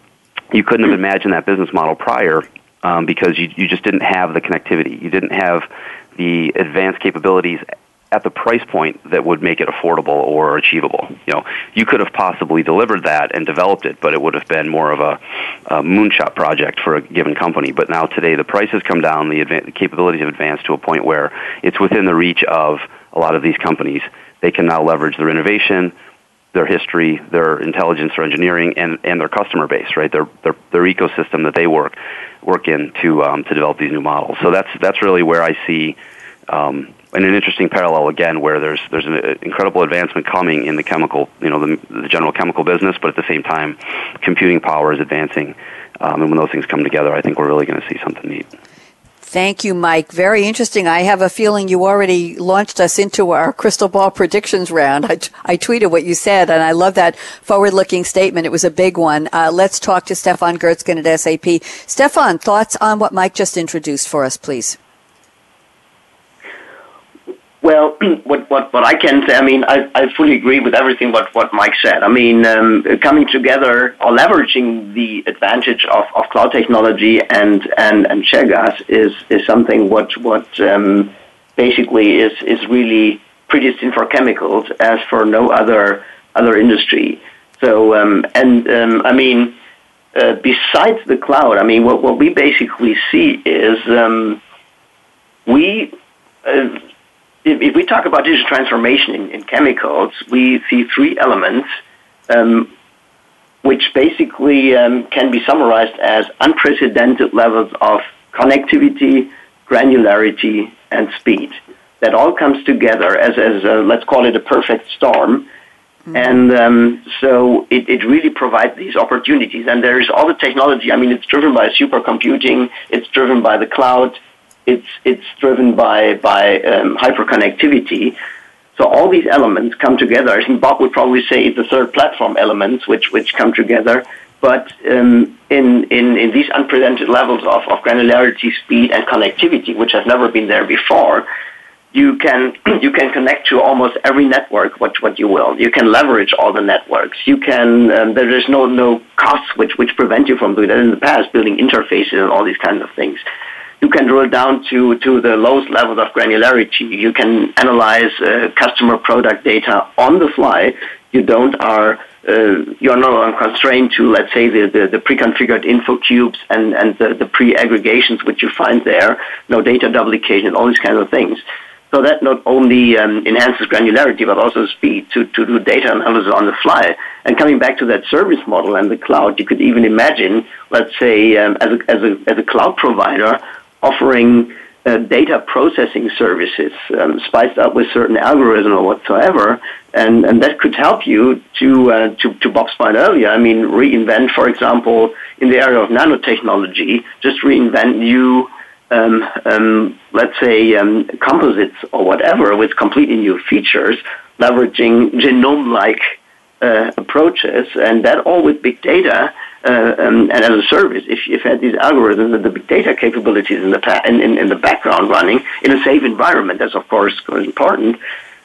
you couldn't have imagined that business model prior um, because you, you just didn't have the connectivity. You didn't have the advanced capabilities at the price point that would make it affordable or achievable. You know, you could have possibly delivered that and developed it, but it would have been more of a, a moonshot project for a given company. But now today, the prices come down, the, adva- the capabilities have advanced to a point where it's within the reach of a lot of these companies. They can now leverage their innovation, their history, their intelligence, their engineering, and, and their customer base, right? Their, their, their ecosystem that they work work in to um, to develop these new models. So that's that's really where I see um, and an interesting parallel again where there's there's an incredible advancement coming in the chemical you know the, the general chemical business but at the same time computing power is advancing um, and when those things come together I think we're really going to see something neat. Thank you, Mike. Very interesting. I have a feeling you already launched us into our crystal ball predictions round. I, tweeted what you said, and I love that forward looking statement. It was a big one. Uh, let's talk to Stefan Guertzgen at SAP. Stefan, thoughts on what Mike just introduced for us, please? Well, *clears throat* what, what, what I can say, I mean, I, I fully agree with everything what, what Mike said. I mean, um, coming together or leveraging the advantage of, of cloud technology and, and, and shale gas is, is something what, what um, basically is, is really predestined for chemicals as for no other, other industry. So, um, and um, I mean, uh, besides the cloud, I mean, what, what we basically see is um, we. Uh, if, if, we talk about digital transformation in, in chemicals, we see three elements, um, which basically um, can be summarized as unprecedented levels of connectivity, granularity, and speed. That all comes together as, as a, let's call it a perfect storm. Mm-hmm. And um, so it, it really provides these opportunities. And there's all the technology. I mean, it's driven by supercomputing, it's driven by the cloud, it's it's driven by by um, hyperconnectivity. So all these elements come together. I think Bob would probably say the third platform elements which which come together. But um, in, in, in these unprecedented levels of, of granularity, speed, and connectivity, which have never been there before, you can *clears throat* you can connect to almost every network what what you will. You can leverage all the networks. You can um, there is no no costs which which prevent you from doing that in the past, building interfaces and all these kinds of things you can drill down to, to the lowest levels of granularity. You can analyze uh, customer product data on the fly. You don't are uh, you're not constrained to let's say the, the, the pre-configured info cubes and, and the, the pre-aggregations which you find there, no data duplication, all these kinds of things. So that not only um, enhances granularity but also speed to, to do data analysis on the fly. And coming back to that service model and the cloud, you could even imagine, let's say, um, as, a, as, a, as a cloud provider, offering uh, data processing services um, spiced up with certain algorithm or whatsoever, and, and that could help you to, uh, to, to Bob's point earlier. I mean, reinvent, for example, in the area of nanotechnology, just reinvent new, um, um, let's say, um, composites or whatever with completely new features, leveraging genome-like uh, approaches, and that all with big data uh, um, and as a service, if you had these algorithms and the big data capabilities in the pa- in, in, in, the background running in a safe environment, that's of course important.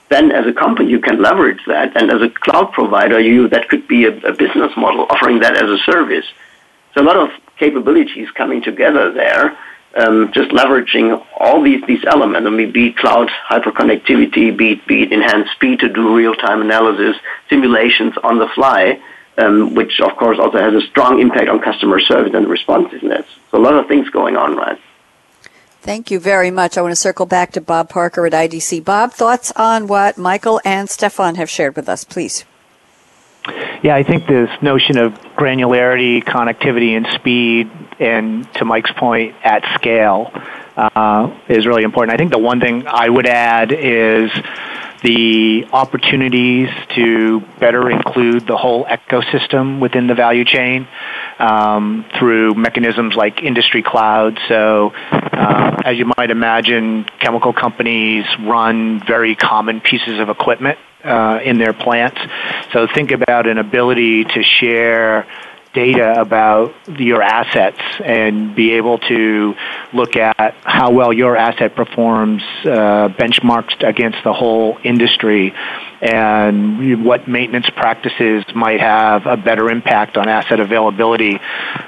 Then, as a company, you can leverage that, and as a cloud provider, you that could be a, a business model offering that as a service. So, a lot of capabilities coming together there um, just leveraging all these, these elements, I mean, be it cloud hyperconnectivity, be it, be it enhanced speed to do real-time analysis, simulations on the fly, um, which of course also has a strong impact on customer service and responsiveness. So a lot of things going on, right? Thank you very much. I want to circle back to Bob Parker at IDC. Bob, thoughts on what Michael and Stefan have shared with us, please. Yeah, I think this notion of granularity, connectivity, and speed, and to Mike's point, at scale, uh, is really important. I think the one thing I would add is the opportunities to better include the whole ecosystem within the value chain um, through mechanisms like industry cloud. So, uh, as you might imagine, chemical companies run very common pieces of equipment uh, in their plants. So, think about an ability to share data about your assets and be able to look at how well your asset performs uh, benchmarked against the whole industry and what maintenance practices might have a better impact on asset availability.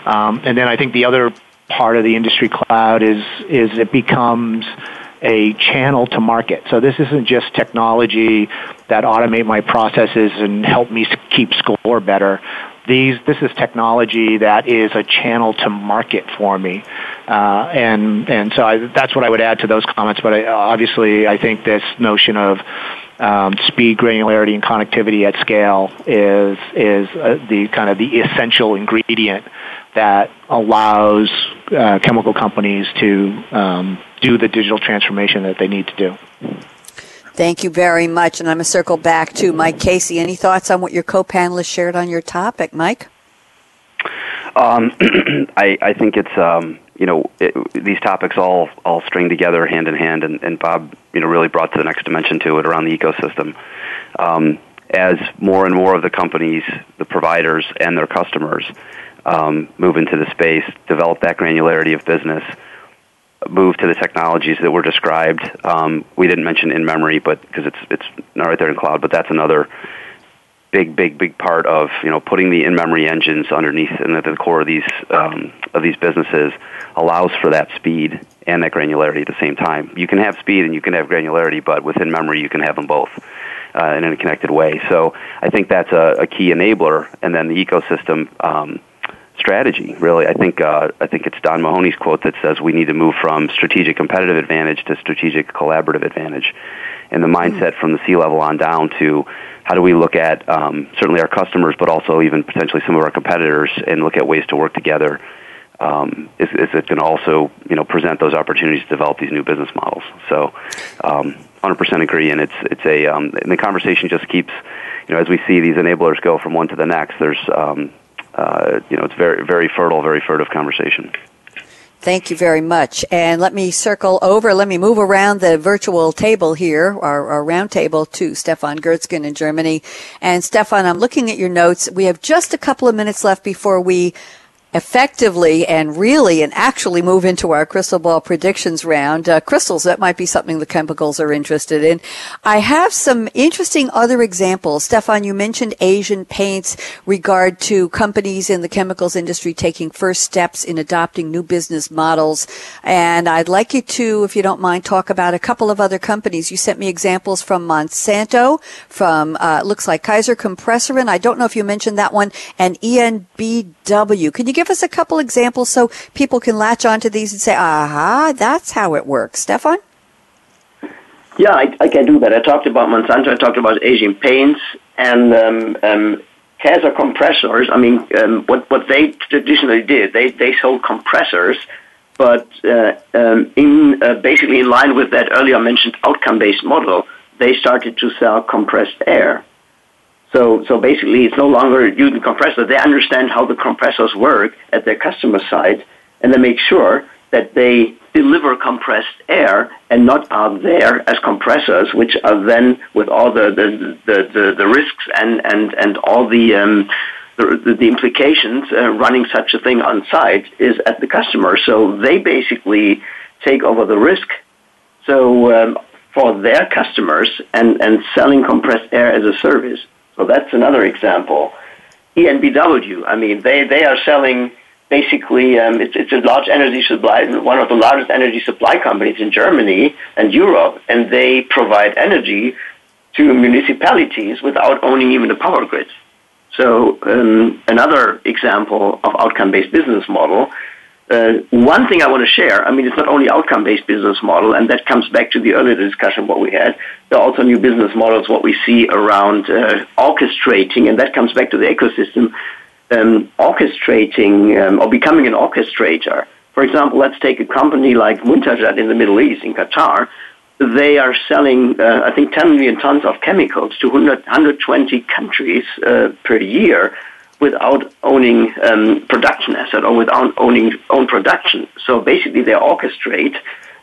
Um, and then I think the other part of the industry cloud is is it becomes a channel to market. So this isn't just technology that automate my processes and help me keep score better. These, this is technology that is a channel to market for me, uh, and and so I, that's what I would add to those comments. But I, obviously, I think this notion of um, speed, granularity, and connectivity at scale is is uh, the kind of the essential ingredient that allows uh, chemical companies to um, do the digital transformation that they need to do. Thank you very much. And I'm going to circle back to Mike Casey. Any thoughts on what your co-panelists shared on your topic, Mike? Um, *clears throat* I, I think it's um, you know it, these topics all all string together hand in hand, and, and Bob you know really brought to the next dimension to it around the ecosystem. Um, as more and more of the companies, the providers, and their customers um, move into the space, develop that granularity of business, move to the technologies that were described. Um, we didn't mention in memory, but because it's it's not right there in cloud, but that's another big, big, big part of you know putting the in memory engines underneath and at the core of these um, of these businesses allows for that speed and that granularity at the same time. You can have speed and you can have granularity, but within memory you can have them both. Uh, in a connected way. So I think that's a, a key enabler, and then the ecosystem um, strategy. Really, I think uh, I think it's Don Mahoney's quote that says we need to move from strategic competitive advantage to strategic collaborative advantage, and the mindset from the C level on down to how do we look at um, certainly our customers, but also even potentially some of our competitors, and look at ways to work together. Um, is, is it can also you know present those opportunities to develop these new business models. So, um, 100% agree, and it's it's a um, and the conversation just keeps you know as we see these enablers go from one to the next. There's um, uh, you know, it's very, very fertile, very furtive conversation. Thank you very much. And let me circle over, let me move around the virtual table here, our, our round table to Stefan Guertzgen in Germany. And Stefan, I'm looking at your notes. We have just a couple of minutes left before we effectively and really and actually move into our crystal ball predictions round. Uh, crystals, that might be something the chemicals are interested in. I have some interesting other examples. Stefan, you mentioned Asian paints regard to companies in the chemicals industry taking first steps in adopting new business models. And I'd like you to, if you don't mind, talk about a couple of other companies. You sent me examples from Monsanto, from, uh, looks like Kaeser Compressor, and I don't know if you mentioned that one, and ENBW. Can you give give us a couple examples so people can latch onto these and say, aha, that's how it works? Stefan? Yeah, I, I can do that. I talked about Monsanto, I talked about Asian paints, and um, um, compressors. I mean, um, what, what they traditionally did, they, they sold compressors, but uh, um, in uh, basically in line with that earlier mentioned outcome-based model, they started to sell compressed air. So, so basically, it's no longer using compressors. They understand how the compressors work at their customer side, and they make sure that they deliver compressed air and not out there as compressors, which are then with all the the, the, the, the risks and, and, and all the, um, the, the implications uh, running such a thing on site is at the customer. So they basically take over the risk. So um, for their customers and, and selling compressed air as a service. So that's another example. ENBW, I mean, they, they are selling basically, um, it's, it's a large energy supply, one of the largest energy supply companies in Germany and Europe, and they provide energy to municipalities without owning even the power grid. So um, another example of outcome-based business model uh, one thing I want to share, I mean, it's not only outcome-based business model, and that comes back to the earlier discussion what we had. There are also new business models, what we see around uh, orchestrating, and that comes back to the ecosystem, um, orchestrating um, or becoming an orchestrator. For example, let's take a company like Muntajat in the Middle East, in Qatar. They are selling, uh, I think, 10 million tons of chemicals to 100, 120 countries uh, per year without owning um, production asset or without owning own production. So basically, they orchestrate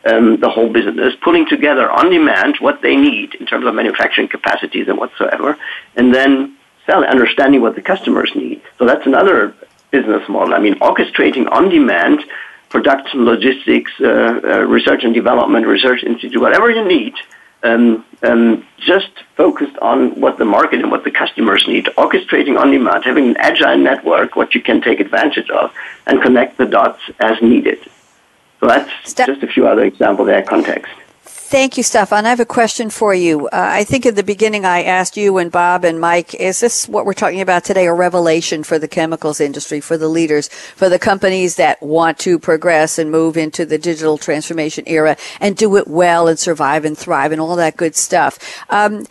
um, the whole business, pulling together on demand what they need in terms of manufacturing capacities and whatsoever, and then sell, understanding what the customers need. So that's another business model. I mean, orchestrating on demand production, logistics, uh, uh, research and development, research institute, whatever you need um, um, just focused on what the market and what the customers need, orchestrating on demand, having an agile network, what you can take advantage of, and connect the dots as needed. So that's just a few other examples there, context. Thank you, Stefan. I have a question for you. Uh, I think in the beginning I asked you and Bob and Mike, is this what we're talking about today, a revelation for the chemicals industry, for the leaders, for the companies that want to progress and move into the digital transformation era and do it well and survive and thrive and all that good stuff? Um,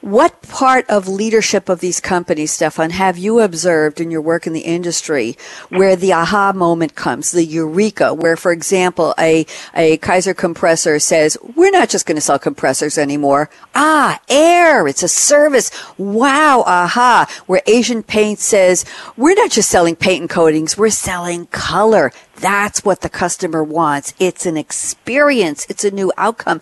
what part of leadership of these companies, Stefan, have you observed in your work in the industry where the aha moment comes, the eureka, where, for example, a, a Kaeser compressor says, we're not just going to sell compressors anymore. Ah, air, it's a service. Wow, aha. Where Asian Paint says, we're not just selling paint and coatings, we're selling color. That's what the customer wants. It's an experience. It's a new outcome.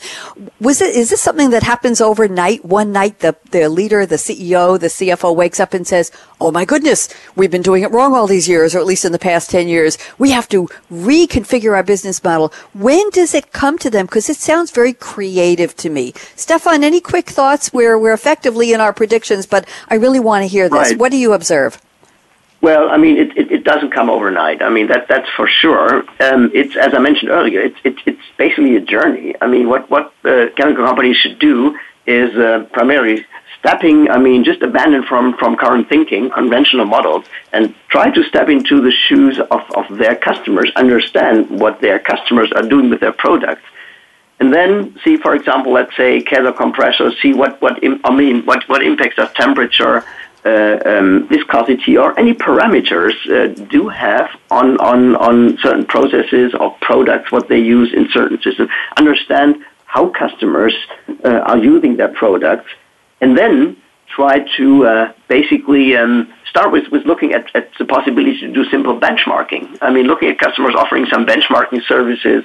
Was it, is this something that happens overnight? One night the, the leader, the CEO, the CFO wakes up and says, Oh my goodness, we've been doing it wrong all these years, or at least in the past 10 years. We have to reconfigure our business model. When does it come to them? Because it sounds very creative to me. Stefan, any quick thoughts? We're, we're effectively in our predictions, but I really want to hear this. Right. What do you observe? Well, I mean, it, it, it, doesn't come overnight. I mean, that that's for sure. Um, it's as I mentioned earlier. It's it, it's basically a journey. I mean, what what uh, chemical companies should do is uh, primarily stepping. I mean, just abandon from from current thinking, conventional models, and try to step into the shoes of of their customers. Understand what their customers are doing with their products. And then see, for example, let's say Kaeser compressors, see what, what I mean, what, what impacts does temperature, viscosity or any parameters uh, do have on, on, on certain processes or products, what they use in certain systems. Understand how customers uh, are using their products, and then try to uh, basically um, start with, with looking at, at the possibility to do simple benchmarking. I mean, looking at customers offering some benchmarking services,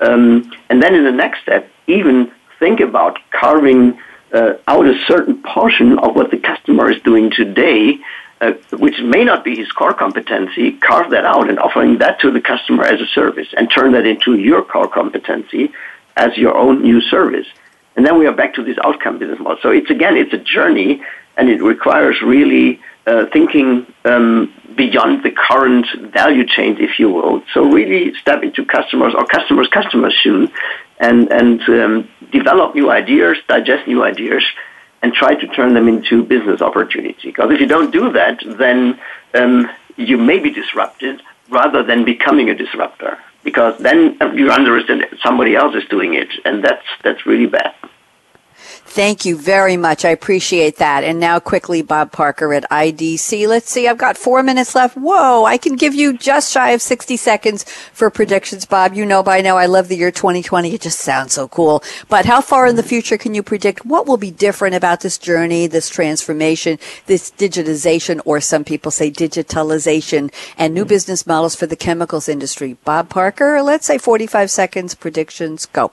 um, and then in the next step, even think about carving uh, out a certain portion of what the customer is doing today, uh, which may not be his core competency, carve that out and offering that to the customer as a service and turn that into your core competency as your own new service. And then we are back to this outcome business model. So it's again, it's a journey and it requires really uh, thinking um, beyond the current value chain, if you will. So really step into customers or customers' customers' shoes and and um, develop new ideas, digest new ideas, and try to turn them into business opportunity. Because if you don't do that, then um, you may be disrupted rather than becoming a disruptor. Because then you understand somebody else is doing it, and that's that's really bad. Thank you very much. I appreciate that. And now quickly, Bob Parker at IDC. Let's see. I've got four minutes left. Whoa. I can give you just shy of 60 seconds for predictions, Bob. You know by now I love the year 2020. It just sounds so cool. But how far in the future can you predict what will be different about this journey, this transformation, this digitization, or some people say digitalization and new business models for the chemicals industry? Bob Parker, let's say 45 seconds predictions. Go.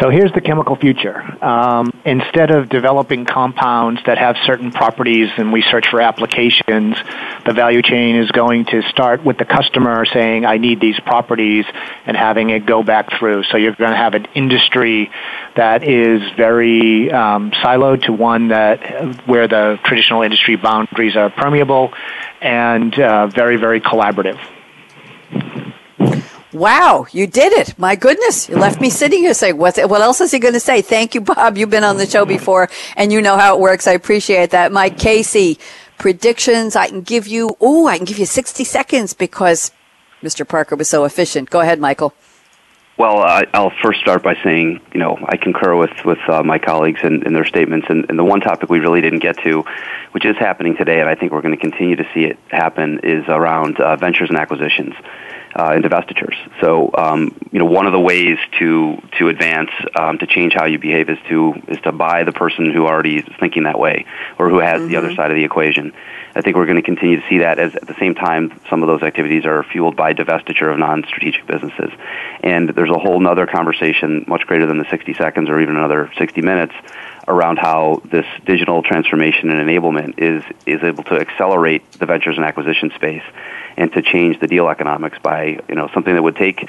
So here's the chemical future. Um, instead of developing compounds that have certain properties and we search for applications, the value chain is going to start with the customer saying, I need these properties and having it go back through. So you're going to have an industry that is very um, siloed to one that where the traditional industry boundaries are permeable and uh, very, very collaborative. Wow, you did it. My goodness. You left me sitting here saying, what, what else is he going to say? Thank you, Bob. You've been on the show before and you know how it works. I appreciate that. Mike Casey, predictions. I can give you, oh, I can give you 60 seconds because Mr. Parker was so efficient. Go ahead, Michael. Well, I, I'll first start by saying, you know, I concur with with uh, my colleagues and, in their statements, and, and the one topic we really didn't get to, which is happening today, and I think we're going to continue to see it happen, is around uh, ventures and acquisitions uh, and divestitures. So, um, you know, one of the ways to to advance um, to change how you behave is to is to buy the person who already is thinking that way or who has mm-hmm. the other mm-hmm. side of the equation. I think we're going to continue to see that as at the same time some of those activities are fueled by divestiture of non-strategic businesses. And there's a whole other conversation, much greater than the 60 seconds or even another 60 minutes, around how this digital transformation and enablement is is able to accelerate the ventures and acquisition space and to change the deal economics by you know something that would take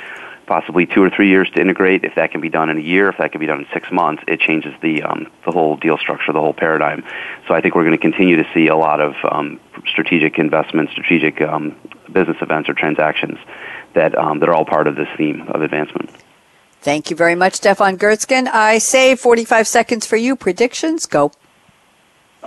possibly two or three years to integrate. If that can be done in a year, if that can be done in six months, it changes the um, the whole deal structure, the whole paradigm. So I think we're going to continue to see a lot of um, strategic investments, strategic um, business events or transactions that um, that are all part of this theme of advancement. Thank you very much, Stefan Guertzgen. I save 45 seconds for you. Predictions, go.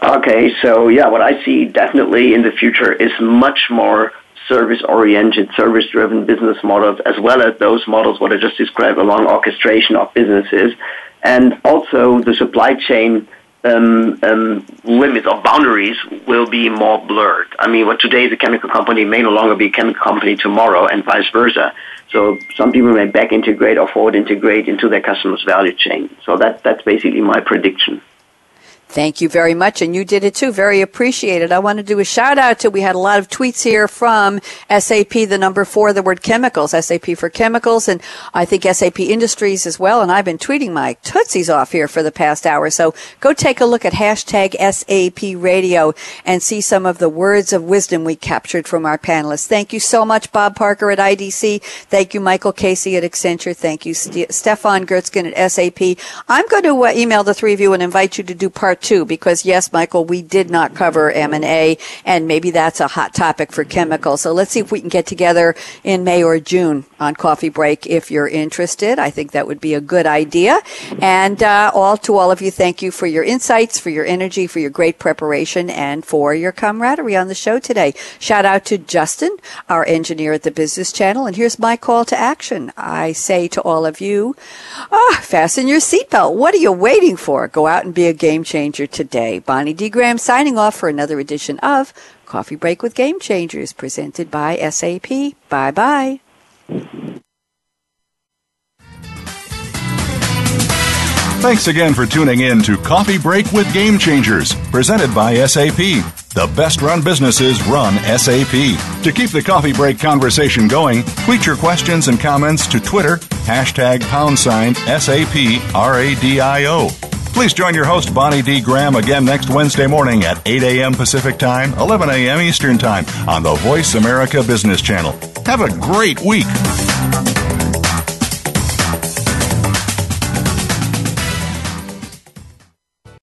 Okay, so yeah, what I see definitely in the future is much more service-oriented, service-driven business models, as well as those models what I just described along orchestration of businesses, and also the supply chain um, um, limits or boundaries will be more blurred. I mean, what today is a chemical company may no longer be a chemical company tomorrow, and vice versa. So some people may back integrate or forward integrate into their customers' value chain. So that that's basically my prediction. Thank you very much. And you did it too. Very appreciated. I want to do a shout out to, we had a lot of tweets here from SAP, the number four, the word chemicals, SAP for chemicals, and I think SAP Industries as well. And I've been tweeting my tootsies off here for the past hour. So go take a look at hashtag SAP radio and see some of the words of wisdom we captured from our panelists. Thank you so much, Bob Parker at IDC. Thank you, Michael Casey at Accenture. Thank you, St- Stefan Guertzgen at SAP. I'm going to uh, email the three of you and invite you to do part too, because yes, Michael, we did not cover M&A and maybe that's a hot topic for chemicals. So let's see if we can get together in May or June on coffee break if you're interested. I think that would be a good idea. And uh, all to all of you, thank you for your insights, for your energy, for your great preparation, and for your camaraderie on the show today. Shout out to Justin, our engineer at the Business Channel. And here's my call to action. I say to all of you, ah, fasten your seatbelt. What are you waiting for? Go out and be a game changer today. Bonnie D. Graham signing off for another edition of Coffee Break with Game Changers presented by SAP. Bye bye. Thanks again for tuning in to Coffee Break with Game Changers, presented by SAP. The best run businesses run SAP. To keep the coffee break conversation going, tweet your questions and comments to Twitter, hashtag pound sign SAP RADIO. Please join your host, Bonnie D. Graham, again next Wednesday morning at 8 a.m. Pacific Time, 11 a.m. Eastern Time on the Voice America Business Channel. Have a great week.